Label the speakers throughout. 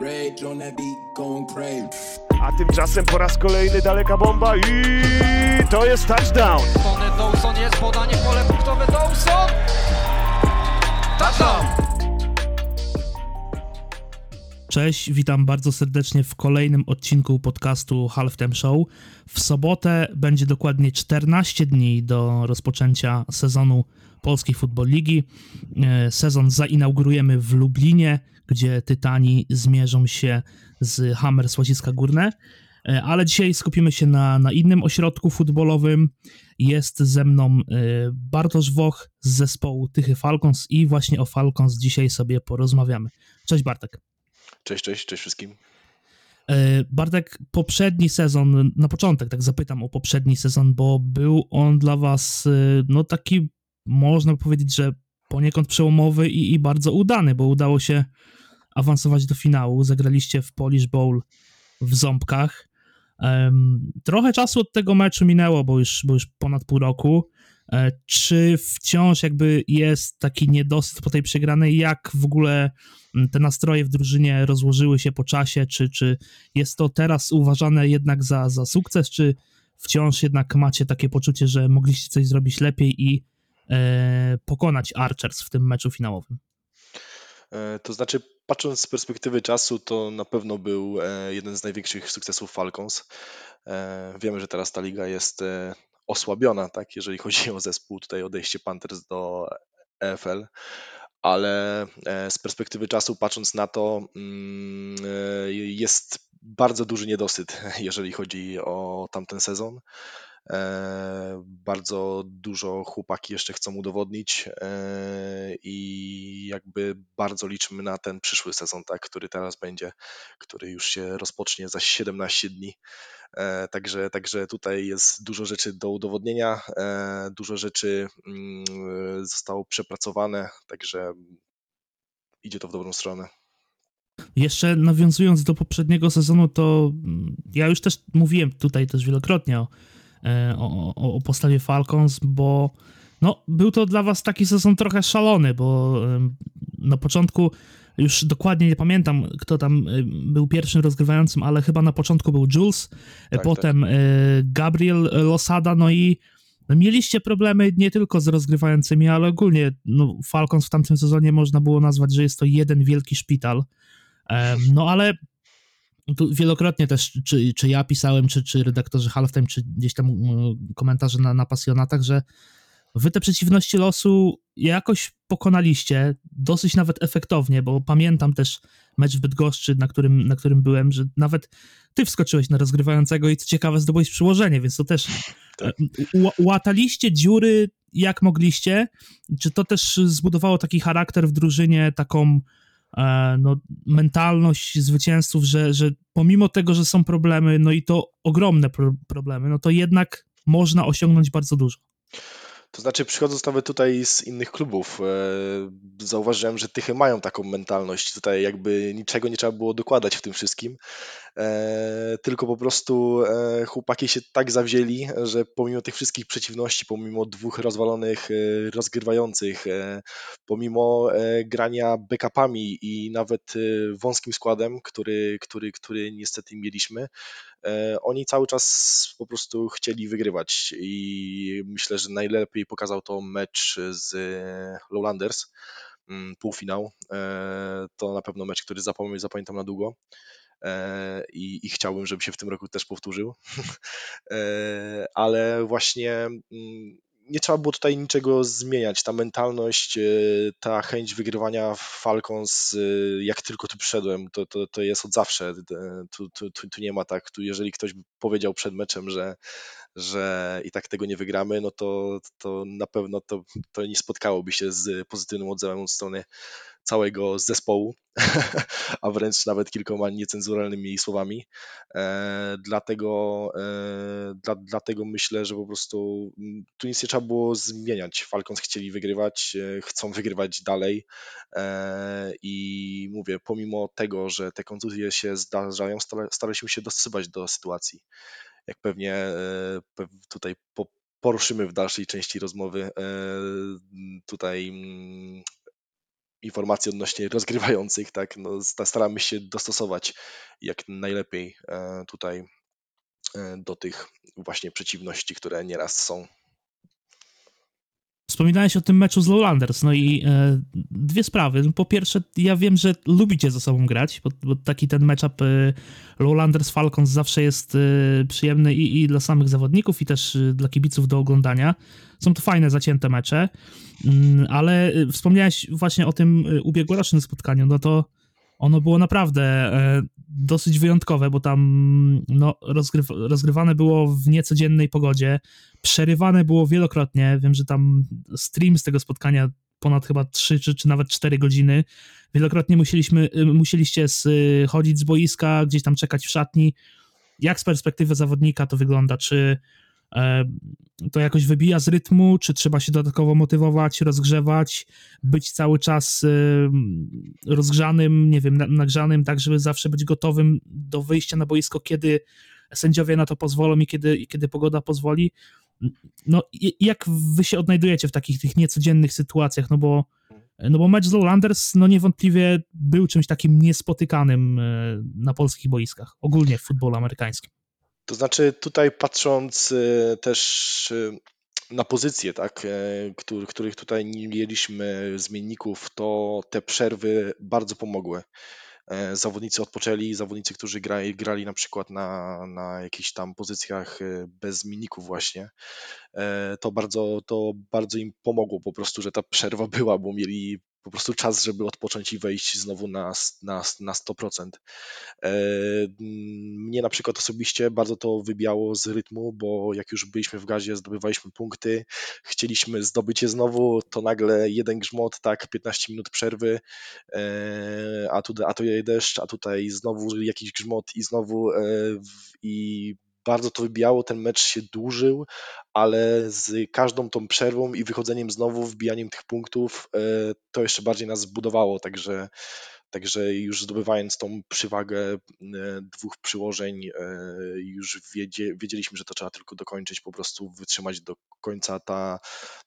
Speaker 1: Rage on that beat, going crazy.
Speaker 2: A tymczasem po raz kolejny daleka bomba i to jest touchdown.
Speaker 3: Tony Dawson jest podanie w pole punktowe Dawson! Touchdown!
Speaker 4: Cześć, witam bardzo serdecznie w kolejnym odcinku podcastu Halftime Show. W sobotę będzie dokładnie 14 dni do rozpoczęcia sezonu Polskiej Football Ligi. E, Sezon zainaugurujemy w Lublinie, gdzie Tytani zmierzą się z Hammer Słaciska Górne. E, Ale dzisiaj skupimy się na, na innym ośrodku futbolowym. Jest ze mną e, Bartosz Woch z zespołu Tychy Falcons i właśnie o Falcons dzisiaj sobie porozmawiamy. Cześć Bartek.
Speaker 5: Cześć, cześć, cześć wszystkim.
Speaker 4: E, Bartek, poprzedni sezon, na początek tak zapytam o poprzedni sezon, bo był on dla was, e, no taki, można powiedzieć, że poniekąd przełomowy i, i bardzo udany, bo udało się awansować do finału. Zagraliście w Polish Bowl w Ząbkach. Em, trochę czasu od tego meczu minęło, bo już, bo już ponad pół roku. E, Czy wciąż jakby jest taki niedosyt po tej przegranej? Jak w ogóle m, te nastroje w drużynie rozłożyły się po czasie? Czy, czy jest to teraz uważane jednak za, za sukces, czy wciąż jednak macie takie poczucie, że mogliście coś zrobić lepiej i e, pokonać Archers w tym meczu finałowym?
Speaker 5: E, To znaczy, patrząc z perspektywy czasu, to na pewno był e, jeden z największych sukcesów Falcons. Wiemy, że teraz ta liga jest osłabiona, tak, jeżeli chodzi o zespół, tutaj odejście Panthers do EFL, ale e, z perspektywy czasu, patrząc na to, mm, e, jest bardzo duży niedosyt, jeżeli chodzi o tamten sezon. E, Bardzo dużo chłopaki jeszcze chcą udowodnić e, i jakby bardzo liczymy na ten przyszły sezon, tak, który teraz będzie, który już się rozpocznie za 17 dni. E, Także, także tutaj jest dużo rzeczy do udowodnienia, dużo rzeczy mm, zostało przepracowane, także idzie to w dobrą stronę.
Speaker 4: Jeszcze nawiązując do poprzedniego sezonu, to mm, ja już też mówiłem tutaj też wielokrotnie o, o, o, o postawie Falcons, bo no, był to dla was taki sezon trochę szalony, bo na początku już dokładnie nie pamiętam, kto tam y, był pierwszym rozgrywającym, ale chyba na początku był Jules, e,
Speaker 5: Tak,
Speaker 4: potem y, Gabriel Losada, no i no, mieliście problemy nie tylko z rozgrywającymi, ale ogólnie no, Falcons w tamtym sezonie można było nazwać, że jest to jeden wielki szpital. No ale tu wielokrotnie też, czy, czy ja pisałem, czy, czy redaktorzy Halftime, czy gdzieś tam mm, komentarze na, na pasjonatach, że wy te przeciwności losu jakoś pokonaliście, dosyć nawet efektownie, bo pamiętam też mecz w Bydgoszczy, na którym, na którym byłem, że nawet ty wskoczyłeś na rozgrywającego i co ciekawe zdobyłeś przyłożenie, więc to też
Speaker 5: Tak.
Speaker 4: e, ła- łataliście dziury jak mogliście. Czy to też zbudowało taki charakter w drużynie, taką no, mentalność zwycięzców, że, że pomimo tego, że są problemy, no i to ogromne pro problemy, no to jednak można osiągnąć bardzo dużo.
Speaker 5: To znaczy, przychodząc nawet tutaj z innych klubów, e, zauważyłem, że Tychy mają taką mentalność. Tutaj jakby niczego nie trzeba było dokładać w tym wszystkim, e, tylko po prostu e, chłopaki się tak zawzięli, że pomimo tych wszystkich przeciwności, pomimo dwóch rozwalonych rozgrywających, pomimo grania backupami i nawet wąskim składem, który, który, który niestety mieliśmy, oni cały czas po prostu chcieli wygrywać i myślę, że najlepiej pokazał to mecz z e, Lowlanders, mm, półfinał. E, To na pewno mecz, który zapamię- zapamiętam na długo e, i, i chciałbym, żeby się w tym roku też powtórzył. E, Ale właśnie mm, nie trzeba było tutaj niczego zmieniać. Ta mentalność, e, ta chęć wygrywania Falcons, e, jak tylko tu przyszedłem, to, to, to jest od zawsze. E, Tu, tu, tu, tu nie ma tak, tu jeżeli ktoś powiedział przed meczem, że, że i tak tego nie wygramy, no to, to na pewno to, to nie spotkałoby się z pozytywnym odzewem od strony całego zespołu, a wręcz nawet kilkoma niecenzuralnymi słowami. E, dlatego, e, dla, dlatego myślę, że po prostu mm, tu nic nie trzeba było zmieniać. Falcons chcieli wygrywać, e, chcą wygrywać dalej i mówię, pomimo tego, że te kontuzje się zdarzają, stara- staraliśmy się dostosować do sytuacji. Jak pewnie pew- tutaj po, poruszymy w dalszej części rozmowy. Tutaj informacje odnośnie rozgrywających, tak, no, staramy się dostosować jak najlepiej e, tutaj e, do tych właśnie przeciwności, które nieraz są.
Speaker 4: Wspominałeś o tym meczu z Lowlanders, no i e, dwie sprawy. Po pierwsze, ja wiem, że lubicie ze sobą grać, bo, bo taki ten matchup e, Lowlanders Falcons zawsze jest e, przyjemny i, i, dla samych zawodników, i też e, dla kibiców do oglądania. Są to fajne, zacięte mecze, mm, ale e, wspomniałeś właśnie o tym e, ubiegłorocznym spotkaniu, no to ono było naprawdę e, dosyć wyjątkowe, bo tam no, rozgryw rozgrywane było w niecodziennej pogodzie, przerywane było wielokrotnie. Wiem, że tam stream z tego spotkania ponad chyba 3 czy, czy nawet 4 godziny. Wielokrotnie musieliśmy, e, musieliście chodzić z boiska, gdzieś tam czekać w szatni. Jak z perspektywy zawodnika to wygląda? Czy to jakoś wybija z rytmu, czy trzeba się dodatkowo motywować, rozgrzewać, być cały czas rozgrzanym, nie wiem, nagrzanym, tak żeby zawsze być gotowym do wyjścia na boisko, kiedy sędziowie na to pozwolą i kiedy, kiedy pogoda pozwoli. No, jak wy się odnajdujecie w takich tych niecodziennych sytuacjach, no bo no bo mecz z Lowlanders no niewątpliwie był czymś takim niespotykanym e, na polskich boiskach, ogólnie w futbolu amerykańskim.
Speaker 5: To znaczy, tutaj patrząc e, też e, na pozycje, tak, e, których tutaj nie mieliśmy zmienników, to te przerwy bardzo pomogły. Zawodnicy odpoczęli, zawodnicy, którzy grali, grali na przykład na, na jakichś tam pozycjach bez zmienników właśnie, to bardzo, to bardzo im pomogło po prostu, że ta przerwa była, bo mieli po prostu czas, żeby odpocząć i wejść znowu na, na, na 100%. Mnie na przykład osobiście bardzo to wybiało z rytmu, bo jak już byliśmy w gazie, zdobywaliśmy punkty, chcieliśmy zdobyć je znowu, to nagle jeden grzmot, tak, 15 minut przerwy, e, a tu, a tu deszcz, a tutaj znowu jakiś grzmot i znowu e, i bardzo to wybijało, ten mecz się dłużył, ale z każdą tą przerwą i wychodzeniem znowu, wbijaniem tych punktów, e, to jeszcze bardziej nas zbudowało, także Także już zdobywając tą przywagę e, dwóch przyłożeń, e, już wiedzie, wiedzieliśmy, że to trzeba tylko dokończyć, po prostu wytrzymać do końca. Ta,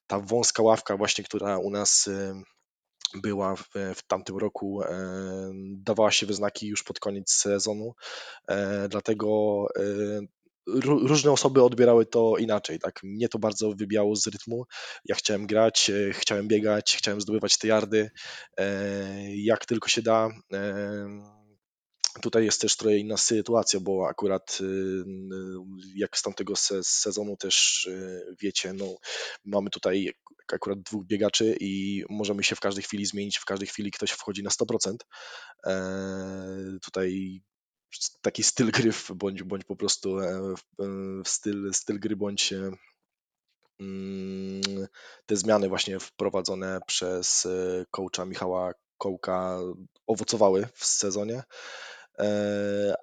Speaker 5: ta wąska ławka właśnie, która u nas była w, w tamtym roku, dawała się we znaki już pod koniec sezonu, dlatego różne osoby odbierały to inaczej, tak? Mnie to bardzo wybiało z rytmu. Ja chciałem grać, e, chciałem biegać, chciałem zdobywać te yardy, e, jak tylko się da. E, tutaj jest też trochę inna sytuacja, bo akurat jak z tamtego sezonu też wiecie, no, mamy tutaj akurat dwóch biegaczy i możemy się w każdej chwili zmienić, w każdej chwili ktoś wchodzi na 100%. Tutaj taki styl gry, bądź, bądź po prostu e, e, styl, styl gry, bądź e, mm, te zmiany właśnie wprowadzone przez coacha Michała Kołka owocowały w sezonie,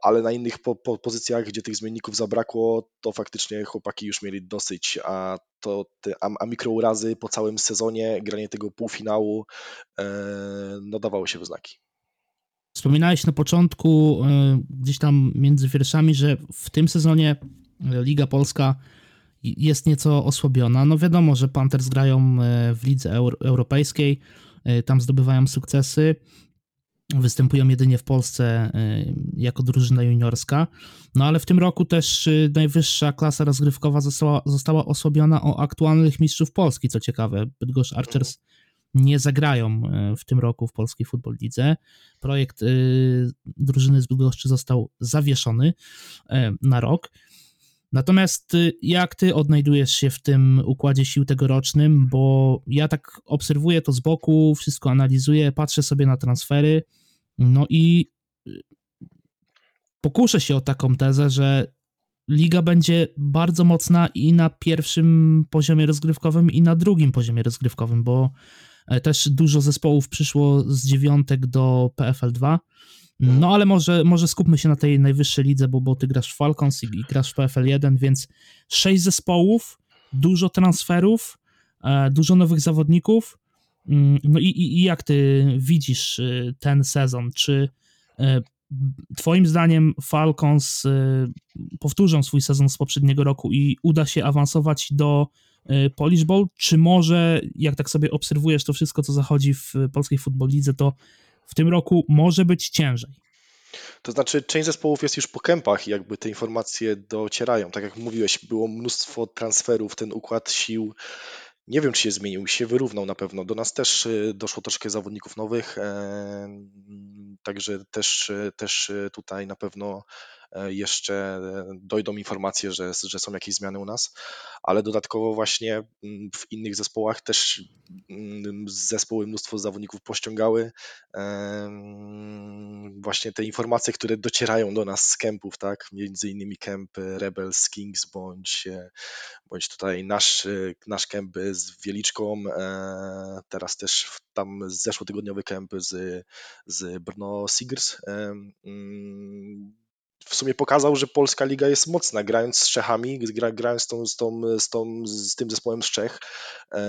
Speaker 5: ale na innych po, po pozycjach, gdzie tych zmienników zabrakło, to faktycznie chłopaki już mieli dosyć, a to te, a, a mikrourazy po całym sezonie, granie tego półfinału, no dawało się we znaki.
Speaker 4: Wspominałeś na początku, e, gdzieś tam między wierszami, że w tym sezonie e, Liga Polska jest nieco osłabiona. No wiadomo, że Panthers grają e, w lidze europejskiej, tam zdobywają sukcesy, występują jedynie w Polsce jako drużyna juniorska. No ale w tym roku też najwyższa klasa rozgrywkowa została, została osłabiona o aktualnych mistrzów Polski, co ciekawe. Bydgoszcz Archers nie zagrają e, w tym roku w polskiej futbol lidze. Projekt e, drużyny z Bydgoszczy został zawieszony e, na rok. Natomiast jak ty odnajdujesz się w tym układzie sił tegorocznym, bo ja tak obserwuję to z boku, wszystko analizuję, patrzę sobie na transfery, no i pokuszę się o taką tezę, że liga będzie bardzo mocna i na pierwszym poziomie rozgrywkowym, i na drugim poziomie rozgrywkowym, bo też dużo zespołów przyszło z dziewiątek do PFL 2. No ale może, może skupmy się na tej najwyższej lidze, bo, bo ty grasz w Falcons i, i grasz w PFL 1, więc sześć zespołów, dużo transferów, e, dużo nowych zawodników. Mm, no i, i, i jak ty widzisz y, ten sezon? Czy e, Twoim zdaniem Falcons powtórzą swój sezon z poprzedniego roku i uda się awansować do y, Polish Bowl, czy może, jak tak sobie obserwujesz to wszystko, co zachodzi w polskiej futbol lidze, to w tym roku może być ciężej?
Speaker 5: To znaczy, część zespołów jest już po kempach i jakby te informacje docierają. Tak jak mówiłeś, było mnóstwo transferów, ten układ sił nie wiem, czy się zmienił, się wyrównał na pewno. Do nas też y, doszło troszkę zawodników nowych, e, także też, y, też y, tutaj na pewno jeszcze dojdą informacje, że, że są jakieś zmiany u nas, ale dodatkowo właśnie mm, w innych zespołach też mm, zespoły mnóstwo zawodników pościągały. E, właśnie te informacje, które docierają do nas z kempów, tak, między innymi kemp Rebels, Kings bądź bądź tutaj nasz, nasz kemp z Wieliczką, e, teraz też tam zeszłotygodniowy kemp z, z Brno Sigrs. E, w sumie pokazał, że polska liga jest mocna, grając z Czechami, grając z, tą, z, tą, z, tą, z tym zespołem z Czech. E,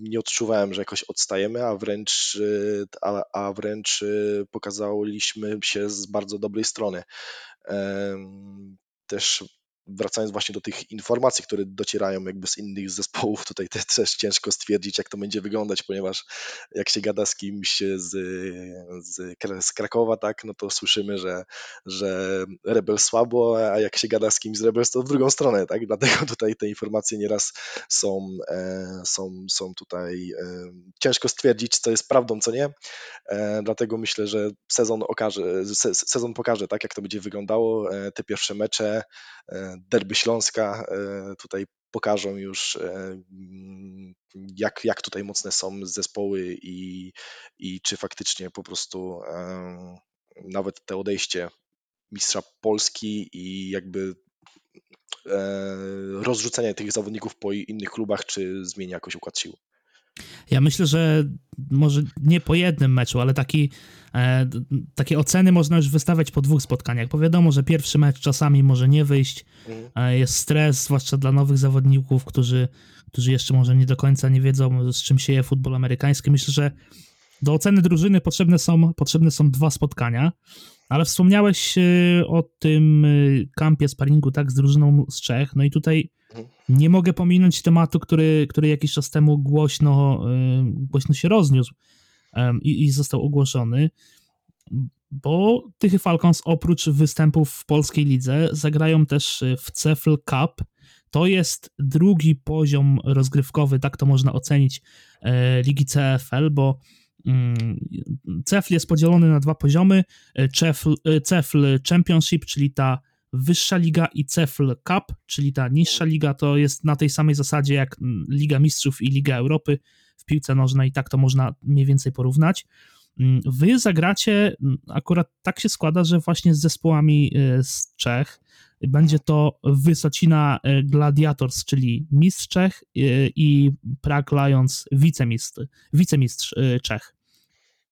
Speaker 5: nie odczuwałem, że jakoś odstajemy, a wręcz, a, a wręcz pokazaliśmy się z bardzo dobrej strony. Też wracając właśnie do tych informacji, które docierają jakby z innych zespołów, tutaj też ciężko stwierdzić, jak to będzie wyglądać, ponieważ jak się gada z kimś z, z, z Krakowa, tak, no to słyszymy, że, że Rebel słabo, a jak się gada z kimś z Rebels, to w drugą stronę, tak, dlatego tutaj te informacje nieraz są, e, są, są tutaj e, ciężko stwierdzić, co jest prawdą, co nie, e, dlatego myślę, że sezon okaże, sezon pokaże, tak, jak to będzie wyglądało, te pierwsze mecze, derby Śląska e, tutaj pokażą już, e, mm, jak, jak tutaj mocne są zespoły i, i czy faktycznie po prostu e, nawet te odejście mistrza Polski i jakby rozrzucenie tych zawodników po innych klubach, czy zmieni jakoś układ sił.
Speaker 4: Ja myślę, że może nie po jednym meczu, ale taki, e, takie oceny można już wystawiać po dwóch spotkaniach, bo wiadomo, że pierwszy mecz czasami może nie wyjść, mhm. e, jest stres, zwłaszcza dla nowych zawodników, którzy, którzy jeszcze może nie do końca nie wiedzą, z czym się je futbol amerykański. Myślę, że do oceny drużyny potrzebne są, potrzebne są dwa spotkania, ale wspomniałeś e, o tym e, kampie sparingu tak z drużyną z Czech, no i tutaj nie mogę pominąć tematu, który, który jakiś czas temu głośno, e, głośno się rozniósł i, i został ogłoszony, bo Tychy Falcons oprócz występów w polskiej lidze zagrają też w CEFL Cup. To jest drugi poziom rozgrywkowy, tak to można ocenić, ligi CFL, bo Mm, CEFL jest podzielony na dwa poziomy. CEFL, CEFL Championship, czyli ta wyższa liga i CEFL Cup, czyli ta niższa liga, to jest na tej samej zasadzie jak Liga Mistrzów i Liga Europy w piłce nożnej, tak to można mniej więcej porównać. Mm, wy zagracie, akurat tak się składa, że właśnie z zespołami e, z Czech będzie to Wysocina e, Gladiators, czyli mistrz Czech e, i Prague Lions wicemistrz, wicemistrz Czech.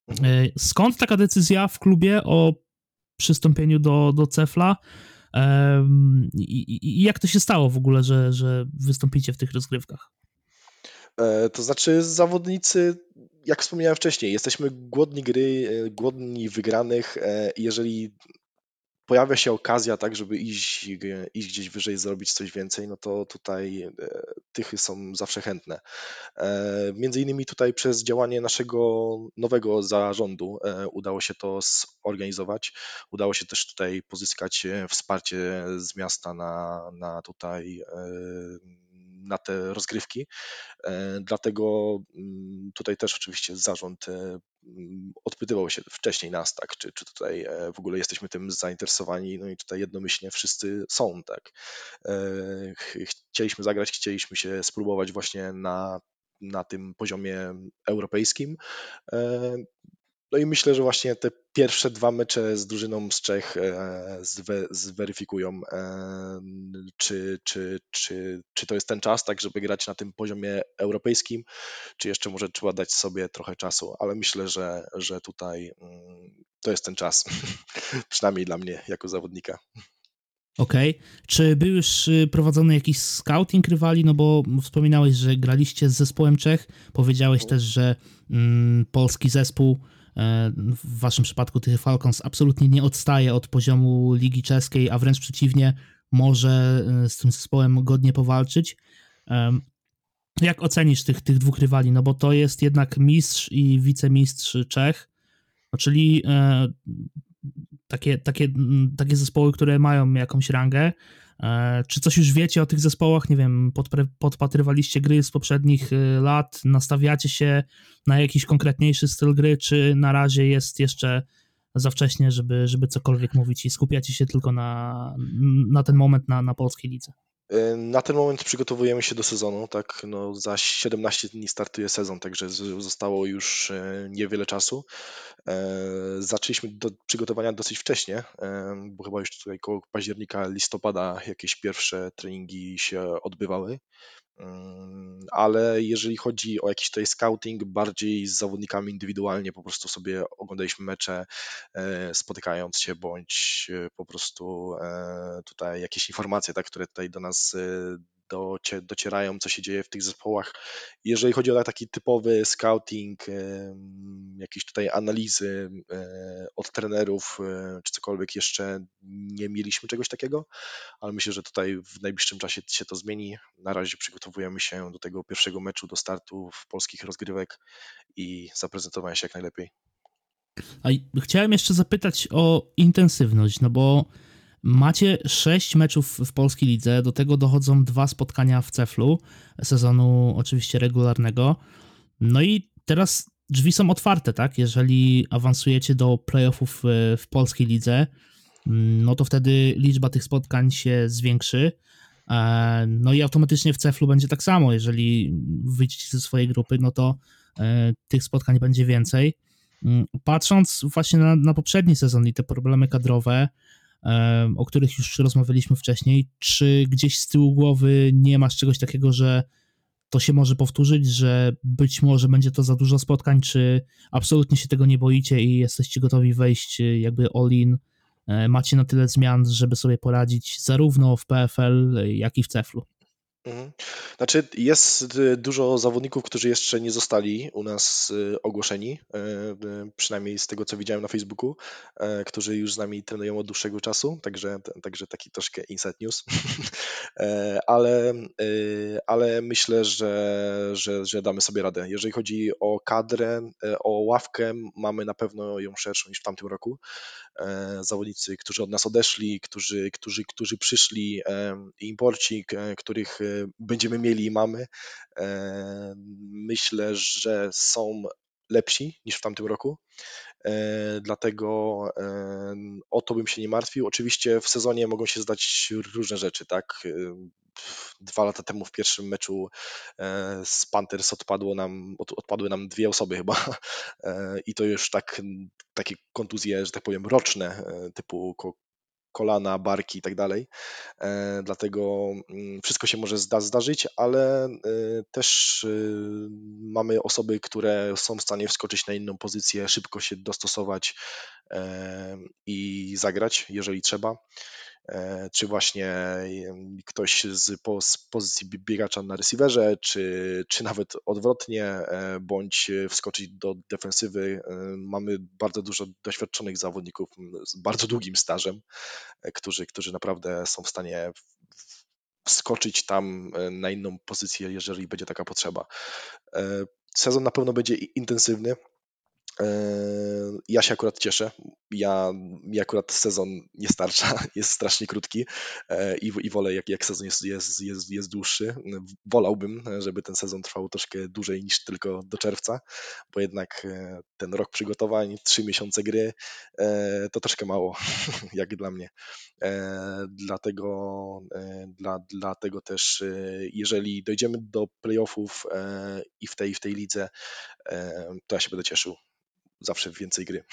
Speaker 4: Mhm. Skąd taka decyzja w klubie o przystąpieniu do, do Cefla? I, jak to się stało w ogóle, że, że wystąpicie w tych rozgrywkach?
Speaker 5: E, to znaczy, zawodnicy, jak wspomniałem wcześniej, jesteśmy głodni gry, e, głodni wygranych. E, jeżeli pojawia się okazja, tak, żeby iść, iść gdzieś wyżej, zrobić coś więcej, no to tutaj e, tychy są zawsze chętne. E, między innymi tutaj przez działanie naszego nowego zarządu e, udało się to zorganizować. Udało się też tutaj pozyskać wsparcie z miasta na, na tutaj na te rozgrywki. E, dlatego mm, tutaj też oczywiście zarząd e, mm, odpytywał się wcześniej nas, tak, czy, czy tutaj e, w ogóle jesteśmy tym zainteresowani, no i tutaj jednomyślnie wszyscy są, tak. Chcieliśmy zagrać, chcieliśmy się spróbować właśnie na, na tym poziomie europejskim. No i myślę, że właśnie te pierwsze dwa mecze z drużyną z Czech e, zweryfikują, e, czy, czy, czy, czy to jest ten czas, tak, żeby grać na tym poziomie europejskim, czy jeszcze może trzeba dać sobie trochę czasu, ale myślę, że, że tutaj mm, to jest ten czas, przynajmniej dla mnie jako zawodnika.
Speaker 4: Okej. Okay. Czy był już y, prowadzony jakiś scouting rywali? No bo wspominałeś, że graliście z zespołem Czech. Powiedziałeś też, że mm, polski zespół w waszym przypadku tych Falcons absolutnie nie odstaje od poziomu Ligi Czeskiej, a wręcz przeciwnie, może e, z tym zespołem godnie powalczyć. Jak ocenisz tych, tych dwóch rywali? No bo to jest jednak mistrz i wicemistrz Czech, no czyli e, takie, takie, takie zespoły, które mają jakąś rangę. E, czy coś już wiecie o tych zespołach? Nie wiem, podpatrywaliście gry z poprzednich e, lat, nastawiacie się na jakiś konkretniejszy styl gry, czy na razie jest jeszcze za wcześnie, żeby, żeby cokolwiek mówić i skupiacie się tylko na, na ten moment na, na polskiej lidze?
Speaker 5: E, na ten moment przygotowujemy się do sezonu, tak, no za 17 dni startuje sezon, także zostało już niewiele czasu. Zaczęliśmy do przygotowania dosyć wcześnie, bo chyba już tutaj koło października, listopada jakieś pierwsze treningi się odbywały. Mm, ale jeżeli chodzi o jakiś tutaj scouting, bardziej z zawodnikami indywidualnie, po prostu sobie oglądaliśmy mecze, e, spotykając się, bądź e, po prostu e, tutaj jakieś informacje, tak, które tutaj do nas docie, docierają, co się dzieje w tych zespołach. Jeżeli chodzi o taki typowy scouting, jakieś tutaj analizy od trenerów, czy cokolwiek jeszcze, nie mieliśmy czegoś takiego, ale myślę, że tutaj w najbliższym czasie się to zmieni. Na razie przygotowujemy się do tego pierwszego meczu, do startu w polskich rozgrywek i zaprezentowania się jak najlepiej.
Speaker 4: A chciałem jeszcze zapytać o intensywność, no bo Macie sześć meczów w polskiej lidze, do tego dochodzą dwa spotkania w Ceflu, sezonu oczywiście regularnego. No i teraz drzwi są otwarte, tak? Jeżeli awansujecie do playoffów e, w polskiej lidze, mm, no to wtedy liczba tych spotkań się zwiększy. E, no i automatycznie w Ceflu będzie tak samo. Jeżeli wyjdziecie ze swojej grupy, no to e, tych spotkań będzie więcej. Mm, patrząc właśnie na, na poprzedni sezon i te problemy kadrowe, o których już rozmawialiśmy wcześniej. Czy gdzieś z tyłu głowy nie masz czegoś takiego, że to się może powtórzyć, że być może będzie to za dużo spotkań, czy absolutnie się tego nie boicie i jesteście gotowi wejść jakby all-in? E, macie na tyle zmian, żeby sobie poradzić zarówno w PFL, jak i w CEFL-u?
Speaker 5: Mhm. Znaczy, jest y, dużo zawodników, którzy jeszcze nie zostali u nas y, ogłoszeni, y, przynajmniej z tego, co widziałem na Facebooku, e, którzy już z nami trenują od dłuższego czasu, także, także taki troszkę inside news. E, ale, ale myślę, że, że, że damy sobie radę. Jeżeli chodzi o kadrę, e, o ławkę, mamy na pewno ją szerszą niż w tamtym roku. Zawodnicy, którzy od nas odeszli, którzy, którzy, którzy przyszli, imporcik, których będziemy mieli i mamy. E, myślę, że są lepsi niż w tamtym roku. E, dlatego e, o to bym się nie martwił. Oczywiście w sezonie mogą się zdać różne rzeczy, tak? Dwa lata temu w pierwszym meczu z Panthers odpadło nam, odpadły nam dwie osoby chyba i to już tak, takie kontuzje, że tak powiem, roczne, typu kolana, barki i tak dalej. E, dlatego mm, wszystko się może zda, zdarzyć, ale e, też y, mamy osoby, które są w stanie wskoczyć na inną pozycję, szybko się dostosować e, i zagrać, jeżeli trzeba. E, czy właśnie ktoś z, z pozycji biegacza na receiverze, czy, czy nawet odwrotnie, e, bądź wskoczyć do defensywy. E, mamy bardzo dużo doświadczonych zawodników z bardzo długim stażem, którzy, którzy naprawdę są w stanie wskoczyć tam na inną pozycję, jeżeli będzie taka potrzeba. Sezon na pewno będzie intensywny. Ja się akurat cieszę. Ja, mi akurat sezon nie starcza, jest strasznie krótki e, i, i wolę, jak, jak sezon jest, jest, jest, jest dłuższy. Wolałbym, żeby ten sezon trwał troszkę dłużej niż tylko do czerwca, bo jednak e, ten rok przygotowań, trzy miesiące gry e, to troszkę mało, jak dla mnie. Dlatego, dla, dlatego też, jeżeli dojdziemy do playoffów i w tej, w tej lidze, to ja się będę cieszył zawsze więcej gry.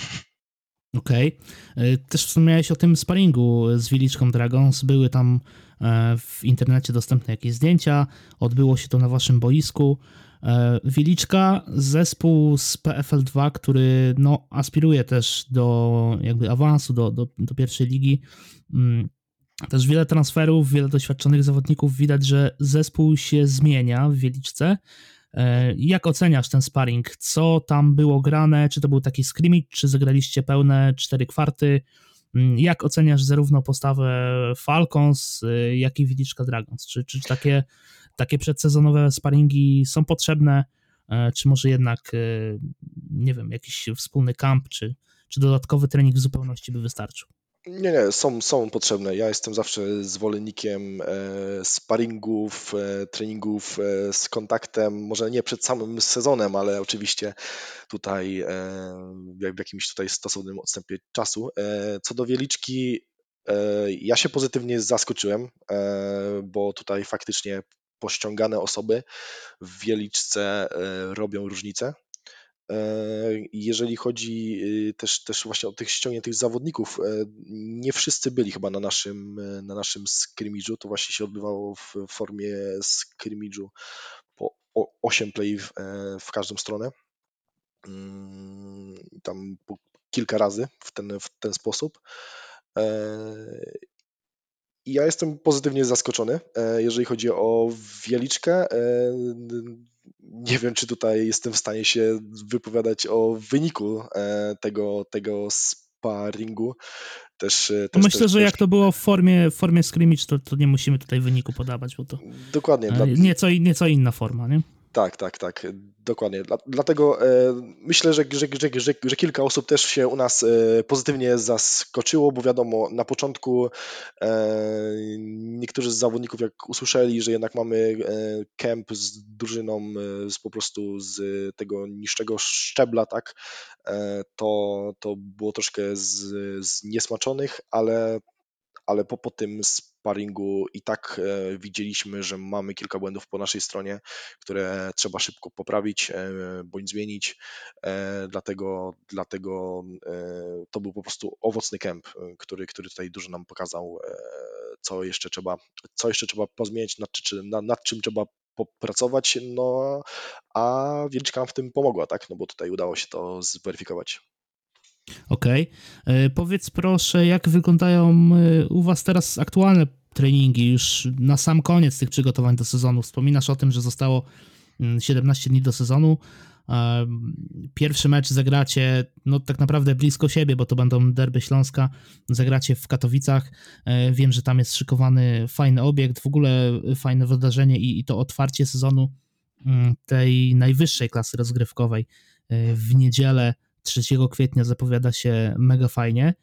Speaker 4: Okej. Okay. Też wspomniałeś o tym sparingu z Wiliczką Dragons. Były tam e, w internecie dostępne jakieś zdjęcia. Odbyło się to na waszym boisku. E, Wiliczka, zespół z PFL 2, który no, aspiruje też do jakby awansu do, do, do pierwszej ligi. Mm, też wiele transferów, wiele doświadczonych zawodników. Widać, że zespół się zmienia w Wieliczce. E, jak oceniasz ten sparring? Co tam było grane? Czy to był taki scrimmage, czy zagraliście pełne cztery kwarty? Mm, jak oceniasz zarówno postawę Falcons, y, jak i Wiliczka Dragons? Czy, czy takie takie przedsezonowe sparingi są potrzebne, czy może jednak, nie wiem, jakiś wspólny kamp, czy, czy dodatkowy trening w zupełności by wystarczył?
Speaker 5: Nie, nie, są, są potrzebne. Ja jestem zawsze zwolennikiem e, sparingów, e, treningów e, z kontaktem, może nie przed samym sezonem, ale oczywiście tutaj e, w jakimś tutaj stosownym odstępie czasu. E, co do Wieliczki, e, ja się pozytywnie zaskoczyłem, e, bo tutaj faktycznie pościągane osoby w Wieliczce robią różnicę. E, jeżeli chodzi y, też, też właśnie o tych ściągniętych zawodników, e, nie wszyscy byli chyba na naszym, e, na naszym skrimidżu. To właśnie się odbywało w formie skrimidżu po 8 play w, w każdą stronę. Mm, tam kilka razy w ten, w ten sposób. Ja jestem pozytywnie zaskoczony, jeżeli chodzi o Wieliczkę nie wiem, czy tutaj jestem w stanie się wypowiadać o wyniku e, tego, tego sparingu. Też, e, też,
Speaker 4: Myślę,
Speaker 5: też,
Speaker 4: że
Speaker 5: też...
Speaker 4: jak to było w formie, w formie scrimmage, to, to nie musimy tutaj wyniku podawać, bo to
Speaker 5: Dokładnie. Dla...
Speaker 4: nieco, nieco inna forma, nie?
Speaker 5: Tak, tak, tak, dokładnie. Dlatego e, myślę, że, że, że, że, kilka osób też się u nas e, pozytywnie zaskoczyło, bo wiadomo, na początku e, niektórzy z zawodników, jak usłyszeli, że jednak mamy kemp z drużyną z po prostu z tego niższego szczebla, tak, to, to było troszkę z, zniesmaczonych, ale ale po, po tym sparingu i tak e, widzieliśmy, że mamy kilka błędów po naszej stronie, które trzeba szybko poprawić e, bądź zmienić. E, dlatego, dlatego to był po prostu owocny kemp, który, który tutaj dużo nam pokazał, co jeszcze trzeba, co jeszcze trzeba pozmieniać, nad, czy, nad, nad czym trzeba popracować, no a Wielczka nam w tym pomogła, tak? No bo tutaj udało się to zweryfikować.
Speaker 4: Okej. Okay. Powiedz proszę, jak wyglądają u Was teraz aktualne treningi już na sam koniec tych przygotowań do sezonu. Wspominasz o tym, że zostało 17 mm, dni do sezonu. Pierwszy mecz zagracie no tak naprawdę blisko siebie, bo to będą derby Śląska. Zagracie w Katowicach. E, wiem, że tam jest szykowany fajny obiekt, w ogóle fajne wydarzenie i, i to otwarcie sezonu mm, tej najwyższej klasy rozgrywkowej e, w niedzielę 3 kwietnia zapowiada się mega fajnie.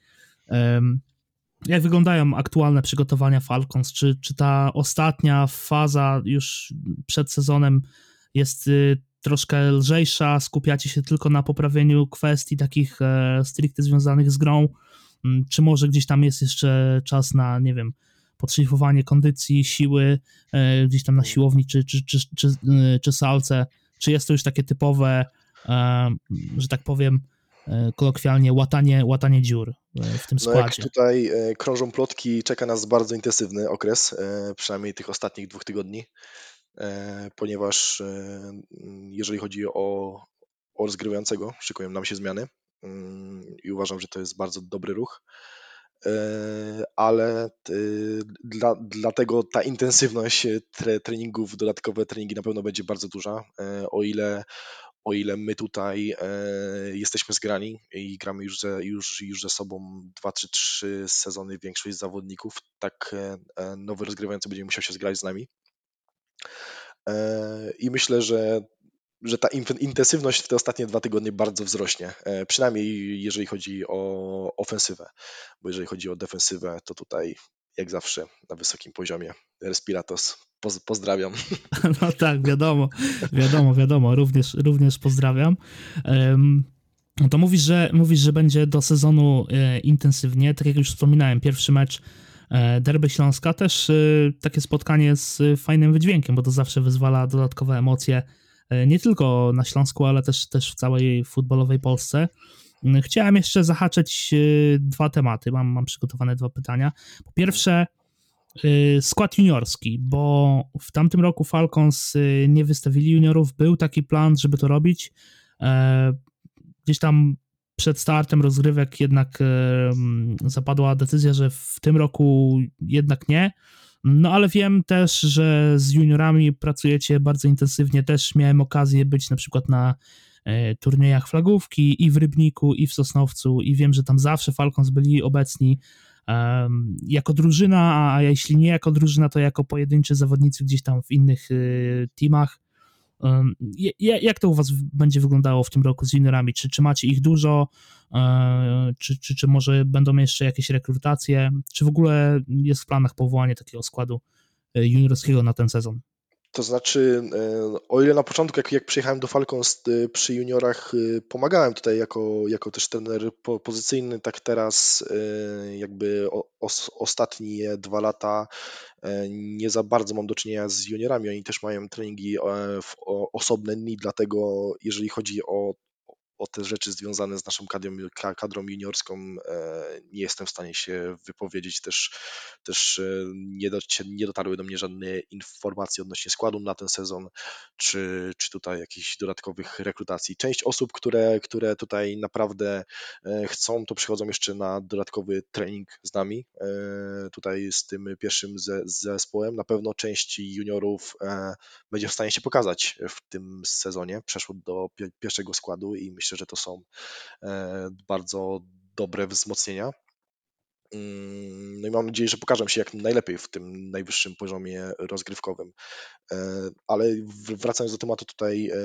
Speaker 4: Jak wyglądają aktualne przygotowania Falcons? Czy, czy ta ostatnia faza już przed sezonem jest y, troszkę lżejsza? Skupiacie się tylko na poprawieniu kwestii takich e, stricte związanych z grą? Mm, czy może gdzieś tam jest jeszcze czas na, nie wiem, podszlifowanie kondycji, siły, e, gdzieś tam na siłowni czy, czy, czy, czy, y, czy salce? Czy jest to już takie typowe, że tak powiem, E, kolokwialnie łatanie, łatanie dziur e, w tym składzie. No jak
Speaker 5: tutaj e, krążą plotki, czeka nas bardzo intensywny okres, przynajmniej tych ostatnich dwóch tygodni, ponieważ jeżeli chodzi o, o rozgrywającego, szykują nam się zmiany mm, i uważam, że to jest bardzo dobry ruch ale dla, dlatego ta intensywność treningów, dodatkowe treningi na pewno będzie bardzo duża. O ile, o ile my tutaj e, jesteśmy zgrani i gramy już ze, już, już ze sobą 2 czy 3 sezony większość zawodników, tak e, e, nowy rozgrywający będzie musiał się zgrać z nami. I myślę, że, że ta intensywność w te ostatnie dwa tygodnie bardzo wzrośnie. Przynajmniej jeżeli chodzi o ofensywę, bo jeżeli chodzi o defensywę, to tutaj jak zawsze na wysokim poziomie. Respiratos, poz, pozdrawiam.
Speaker 4: No tak, wiadomo, wiadomo, wiadomo, również, również pozdrawiam. Um, to mówisz, że mówisz, że będzie do sezonu e, intensywnie. Tak jak już wspominałem, pierwszy mecz e, Derby Śląska też e, takie spotkanie z fajnym wydźwiękiem, bo to zawsze wyzwala dodatkowe emocje e, nie tylko na Śląsku, ale też, też w całej futbolowej Polsce. Chciałem jeszcze zahaczyć y, dwa tematy. Mam, mam przygotowane dwa pytania. Po pierwsze, y, skład juniorski, bo w tamtym roku Falcons y, nie wystawili juniorów. Był taki plan, żeby to robić. E, gdzieś tam przed startem rozgrywek jednak zapadła decyzja, że w tym roku jednak nie. No ale wiem też, że z juniorami pracujecie bardzo intensywnie. Też miałem okazję być na przykład na E, turniejach flagówki i w Rybniku, i w Sosnowcu i wiem, że tam zawsze Falcons byli obecni. jako drużyna, a jeśli nie jako drużyna, to jako pojedynczy zawodnicy gdzieś tam w innych y, teamach. Jak to u was będzie wyglądało w tym roku z juniorami? Czy, czy macie ich dużo? E, czy, czy, czy może będą jeszcze jakieś rekrutacje? Czy w ogóle jest w planach powołanie takiego składu e, juniorskiego na ten sezon?
Speaker 5: To znaczy, e, o ile na początku, jak, jak przyjechałem do Falcons e, przy juniorach, e, pomagałem tutaj jako, jako też trener pozycyjny, tak teraz jakby os, ostatnie dwa lata nie za bardzo mam do czynienia z juniorami. Oni też mają treningi w osobne dni, dlatego jeżeli chodzi o o te rzeczy związane z naszą kadrą, kadrą juniorską e, nie jestem w stanie się wypowiedzieć. Też, też e, nie, do, nie dotarły do mnie żadne informacje odnośnie składu na ten sezon, czy, czy tutaj jakichś dodatkowych rekrutacji. Część osób, które, które tutaj naprawdę e, chcą, to przychodzą jeszcze na dodatkowy trening z nami, tutaj z tym pierwszym zespołem. Na pewno część juniorów będzie w stanie się pokazać w tym sezonie. Przeszło do pierwszego składu i myślę, Myślę, że to są e, bardzo dobre wzmocnienia. Mm, no i mam nadzieję, że pokażę się jak najlepiej w tym najwyższym poziomie rozgrywkowym. E, ale wracając do tematu tutaj e,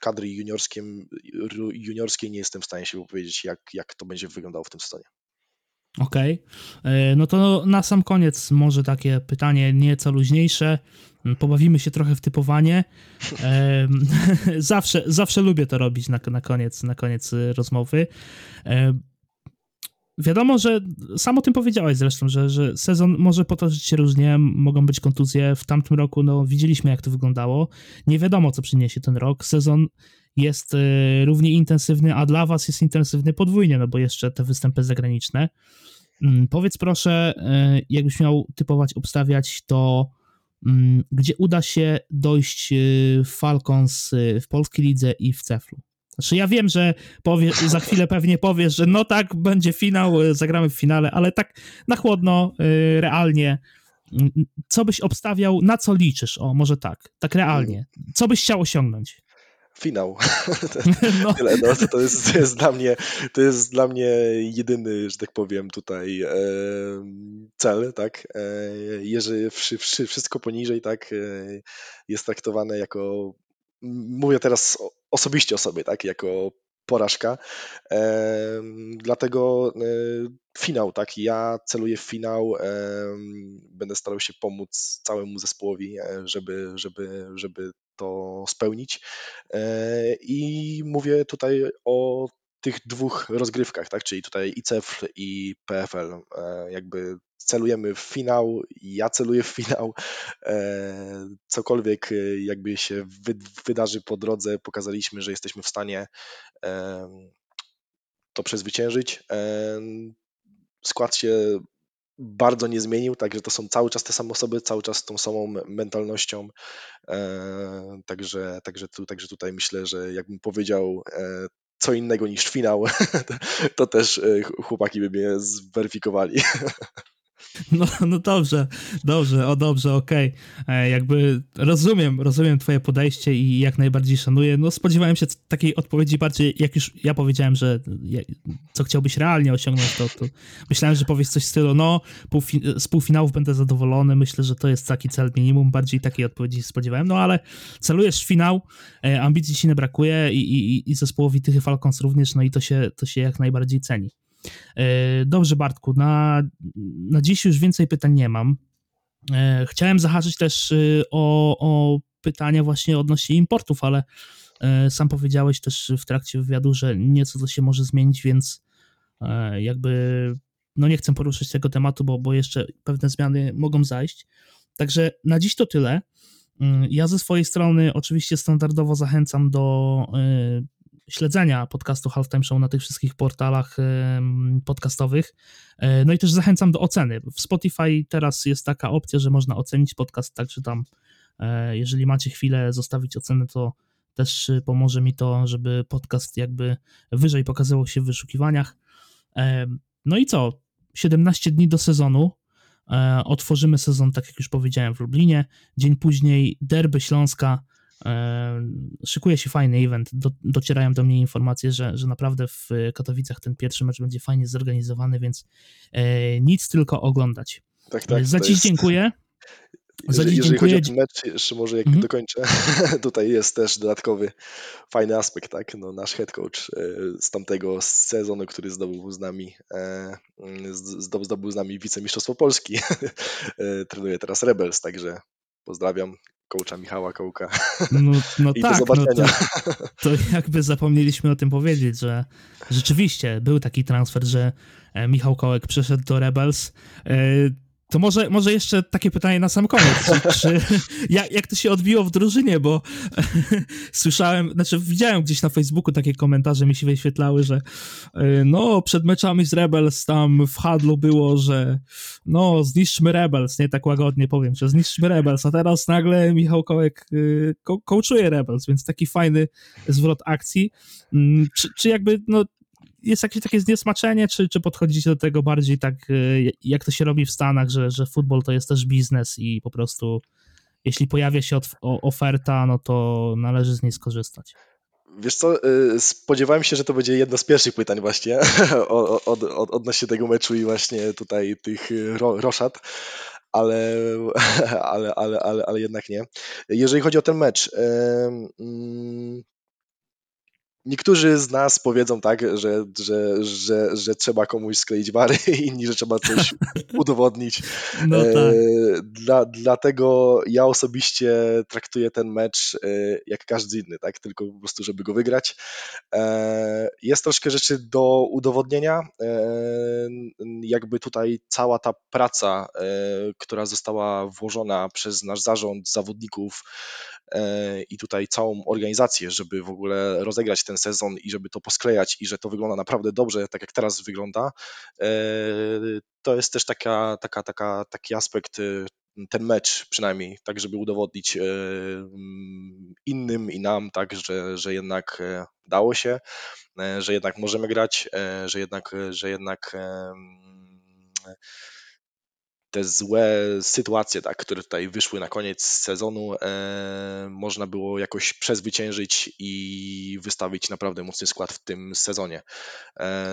Speaker 5: kadry juniorskiej, nie jestem w stanie się wypowiedzieć, jak, jak to będzie wyglądało w tym sezonie.
Speaker 4: Okej. Okay. No to na sam koniec może takie pytanie nieco luźniejsze. Pobawimy się trochę w typowanie. zawsze, zawsze lubię to robić na, na, koniec, na koniec y, rozmowy. Wiadomo, że sam o tym powiedziałeś zresztą, że, że sezon może potoczyć się różnie, mogą być kontuzje. W tamtym roku no, widzieliśmy, jak to wyglądało. Nie wiadomo, co przyniesie ten rok. Sezon jest y, równie intensywny, a dla was jest intensywny podwójnie, no bo jeszcze te występy zagraniczne. Mm, powiedz proszę, y, jakbyś miał typować, obstawiać, to mm, gdzie uda się dojść y, Falcons w polskiej lidze i w Ceflu? Znaczy ja wiem, że za chwilę pewnie powiesz, że no tak, będzie finał, zagramy w finale, ale tak na chłodno, realnie, mm, co byś obstawiał, na co liczysz? O, może tak, tak realnie. Co byś chciał osiągnąć?
Speaker 5: Finał. No. Tyle, no, to, jest, to, jest dla mnie, to jest dla mnie jedyny, że tak powiem, tutaj e, cel, tak? E, jeżeli wszystko poniżej, tak, e, jest traktowane jako, mówię teraz osobiście o sobie, tak, jako porażka. E, dlatego e, finał, tak, ja celuję w finał, e, będę starał się pomóc całemu zespołowi, żeby, żeby, żeby to spełnić. E, I mówię tutaj o tych dwóch rozgrywkach, tak? czyli tutaj ICEF i PFL. E, jakby celujemy w finał, ja celuję w finał. E, cokolwiek jakby się wydarzy po drodze, pokazaliśmy, że jesteśmy w stanie to przezwyciężyć. Skład się bardzo nie zmienił, także to są cały czas te same osoby, cały czas z tą samą mentalnością. E, także, także, tu, także tutaj myślę, że jakbym powiedział e, co innego niż finał, to też e, chłopaki by mnie zweryfikowali.
Speaker 4: No, no dobrze, dobrze, o dobrze, okej. Okay. E, jakby rozumiem, rozumiem twoje podejście i jak najbardziej szanuję. No spodziewałem się takiej odpowiedzi bardziej, jak już ja powiedziałem, że co chciałbyś realnie osiągnąć, to, to myślałem, że powiesz coś w stylu, no z półfinałów będę zadowolony, myślę, że to jest taki cel minimum, bardziej takiej odpowiedzi spodziewałem, no ale celujesz w finał, e, ambicji ci nie brakuje i, i, i zespołowi Tychy Falcons również, no i to się, to się jak najbardziej ceni. E, dobrze, Bartku, na, na dziś już więcej pytań nie mam. E, chciałem zahaczyć też y, o, o pytania właśnie odnośnie importów, ale e, sam powiedziałeś też w trakcie wywiadu, że nieco to się może zmienić, więc jakby no nie chcę poruszyć tego tematu, bo, bo jeszcze pewne zmiany mogą zajść. Także na dziś to tyle. Mm, ja ze swojej strony oczywiście standardowo zachęcam do śledzenia podcastu Halftime Show na tych wszystkich portalach podcastowych. E, no i też zachęcam do oceny. W Spotify teraz jest taka opcja, że można ocenić podcast, także tam, e, jeżeli macie chwilę zostawić ocenę, to też pomoże mi to, żeby podcast jakby wyżej pokazywał się w wyszukiwaniach. E, no i co? 17 dni do sezonu. Otworzymy sezon, tak jak już powiedziałem, w Lublinie. Dzień później Derby Śląska szykuje się fajny event. Do, docierają do mnie informacje, że, że naprawdę w Katowicach ten pierwszy mecz będzie fajnie zorganizowany, więc e, nic tylko oglądać.
Speaker 5: Tak, tak.
Speaker 4: Za dziś
Speaker 5: jest...
Speaker 4: dziękuję.
Speaker 5: Za jeżeli, jeżeli chodzi o ten mecz, jeszcze może jak mhm. dokończę, tutaj jest też dodatkowy fajny aspekt, tak? No, nasz head coach e, z tamtego sezonu, który zdobył z nami zdobył z nami wicemistrzostwo Polski, trenuje teraz Rebels, także pozdrawiam coacha Michała Kołka.
Speaker 4: No, no tak, no to, to jakby zapomnieliśmy o tym powiedzieć, że rzeczywiście był taki transfer, że e, Michał Kołek przyszedł do Rebels. To może, może jeszcze takie pytanie na sam koniec. Czy, czy, jak, jak to się odbiło w drużynie, bo słyszałem, znaczy widziałem gdzieś na Facebooku takie komentarze mi się wyświetlały, że e, no przed meczami z Rebels tam w Hadlu było, że no zniszczmy Rebels, nie tak łagodnie powiem, że zniszczmy Rebels, a teraz nagle Michał Kołek y, ko kołczuje Rebels, więc taki fajny zwrot akcji. Mm, czy, czy jakby no jest jakieś takie zniesmaczenie, czy, czy podchodzicie do tego bardziej tak, e, jak to się robi w Stanach, że, że futbol to jest też biznes i po prostu jeśli pojawia się oferta, no to należy z niej skorzystać.
Speaker 5: Wiesz co, e, spodziewałem się, że to będzie jedno z pierwszych pytań właśnie od, od, od, odnośnie tego meczu i właśnie tutaj tych ro, roszad, ale, ale, ale, ale, ale jednak nie. Jeżeli chodzi o ten mecz, yy, Niektórzy z nas powiedzą tak, że, że, że, że trzeba komuś skleić wary, inni, że trzeba coś udowodnić.
Speaker 4: No e, tak.
Speaker 5: Dla, dlatego ja osobiście traktuję ten mecz e, jak każdy inny, tak? tylko po prostu, żeby go wygrać. E, jest troszkę rzeczy do udowodnienia. Jakby tutaj cała ta praca, która została włożona przez nasz zarząd, zawodników, i tutaj całą organizację, żeby w ogóle rozegrać ten sezon i żeby to posklejać i że to wygląda naprawdę dobrze, tak jak teraz wygląda, e, to jest też taka, taka, taka, taki aspekt e, ten mecz przynajmniej, tak żeby udowodnić innym i nam, tak, że, że jednak dało się, że jednak możemy grać, że jednak, że jednak te złe sytuacje, tak, które tutaj wyszły na koniec sezonu, e, można było jakoś przezwyciężyć i wystawić naprawdę mocny skład w tym sezonie. E,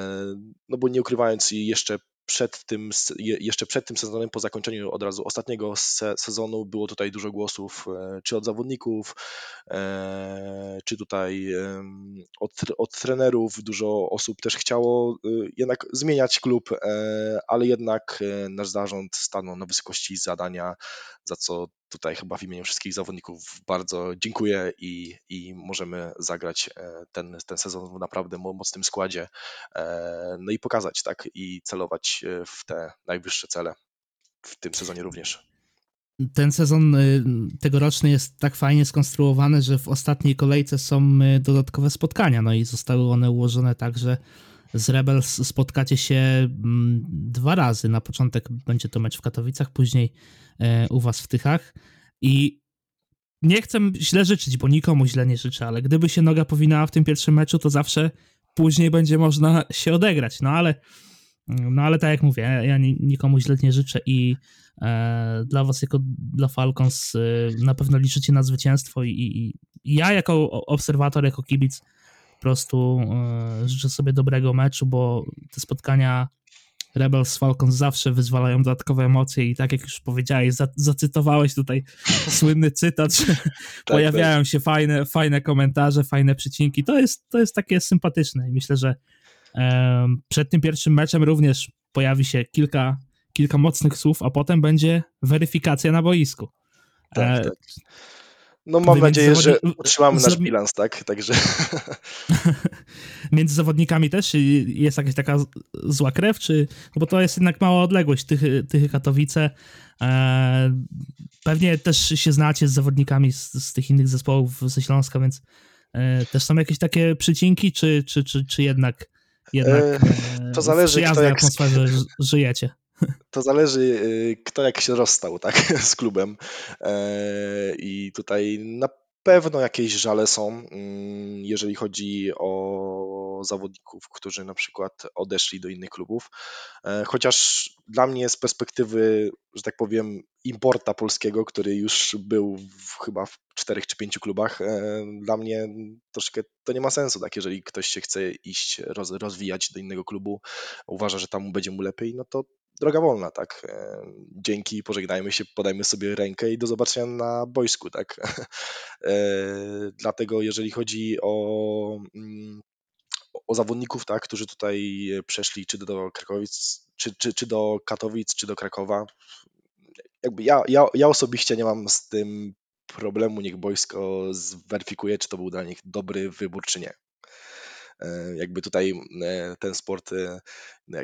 Speaker 5: no bo nie ukrywając, jeszcze przed tym, jeszcze przed tym sezonem, po zakończeniu od razu ostatniego sezonu, było tutaj dużo głosów, e, czy od zawodników, e, czy tutaj od, od trenerów. Dużo osób też chciało e, jednak zmieniać klub, ale jednak nasz zarząd stanął na wysokości zadania, za co tutaj chyba w imieniu wszystkich zawodników bardzo dziękuję i, i możemy zagrać e, ten, ten sezon w naprawdę mocnym składzie, e, no i pokazać, tak, i celować e, w te najwyższe cele w tym sezonie również.
Speaker 4: Ten sezon tegoroczny jest tak fajnie skonstruowany, że w ostatniej kolejce są dodatkowe spotkania, no i zostały one ułożone tak, że z Rebels spotkacie się mm, dwa razy. Na początek będzie to mecz w Katowicach, później e, u was w Tychach. I nie chcę źle życzyć, bo nikomu źle nie życzę, ale gdyby się noga powinęła w tym pierwszym meczu, to zawsze później będzie można się odegrać. No ale, no ale tak jak mówię, ja nikomu źle nie życzę i e, dla was jako dla Falcons e, na pewno liczycie na zwycięstwo i, i, i ja jako obserwator, jako kibic prostu e, życzę sobie dobrego meczu, bo te spotkania Rebels Falcons zawsze wyzwalają dodatkowe emocje i tak jak już powiedziałeś, za, zacytowałeś tutaj słynny cytat, że tak, pojawiają tak. się fajne, fajne komentarze, fajne przycinki. To jest, to jest takie sympatyczne i myślę, że um, przed tym pierwszym meczem również pojawi się kilka, kilka mocnych słów, a potem będzie weryfikacja na boisku.
Speaker 5: Tak, e, tak. No mam nadzieję, zawodni... że utrzymamy nasz bilans, tak? Także.
Speaker 4: między zawodnikami też jest jakaś taka zła krew, czy. No bo to jest jednak mała odległość, tych, tych Katowice. E, pewnie też się znacie z zawodnikami z, z tych innych zespołów ze Śląska, więc e, też są jakieś takie przycinki, czy, czy, czy, czy jednak, jednak e,
Speaker 5: to zależy, kto jak...
Speaker 4: atmosferze żyjecie?
Speaker 5: To zależy, y, kto jak się rozstał tak, z klubem. E, I tutaj na pewno jakieś żale są, mm, jeżeli chodzi o zawodników, którzy na przykład odeszli do innych klubów. E, chociaż dla mnie z perspektywy, że tak powiem, importa polskiego, który już był w, chyba w czterech czy pięciu klubach, e, dla mnie troszkę to nie ma sensu, tak? Jeżeli ktoś się chce iść, roz, rozwijać do innego klubu, uważa, że tam będzie mu lepiej, no to droga wolna, tak. E, dzięki, pożegnajmy się, podajmy sobie rękę i do zobaczenia na boisku, tak. E, dlatego jeżeli chodzi o, mm, o zawodników, tak, którzy tutaj przeszli czy do Krakowic, czy, czy, czy do Katowic, czy do Krakowa, jakby ja, ja, ja osobiście nie mam z tym problemu, niech boisko zweryfikuje, czy to był dla nich dobry wybór, czy nie. E, jakby tutaj e, ten sport, e,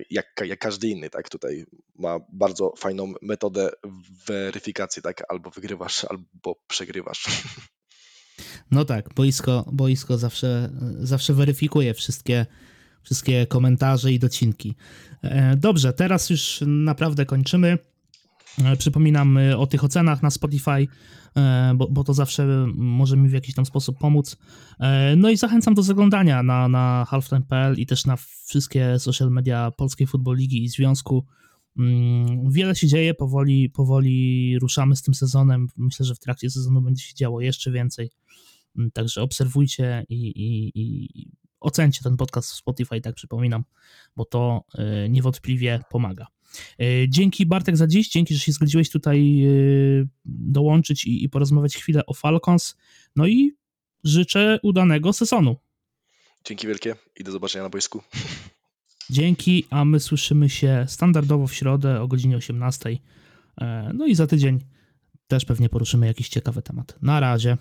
Speaker 5: jak, jak każdy inny, tak, tutaj ma bardzo fajną metodę weryfikacji, tak, albo wygrywasz, albo przegrywasz.
Speaker 4: No tak, boisko, boisko zawsze, zawsze weryfikuje wszystkie, wszystkie komentarze i docinki. Dobrze, teraz już naprawdę kończymy. Przypominam o tych ocenach na Spotify. E, bo, bo to zawsze może mi w jakiś tam sposób pomóc. E, no i zachęcam do zaglądania na, na halftime.pl i też na wszystkie social media Polskiej Futbol Ligi i Związku. Mm, wiele się dzieje, powoli, powoli ruszamy z tym sezonem. Myślę, że w trakcie sezonu będzie się działo jeszcze więcej. Mm, także obserwujcie i, i, i ocencie ten podcast w Spotify, tak przypominam, bo to e, niewątpliwie pomaga. E, dzięki Bartek za dziś, dzięki, że się zgodziłeś tutaj e, dołączyć i, i porozmawiać chwilę o Falcons. No i życzę udanego sezonu.
Speaker 5: Dzięki wielkie i do zobaczenia na boisku.
Speaker 4: Dzięki, a my słyszymy się standardowo w środę o godzinie 18. E, no i za tydzień też pewnie poruszymy jakiś ciekawy temat. Na razie.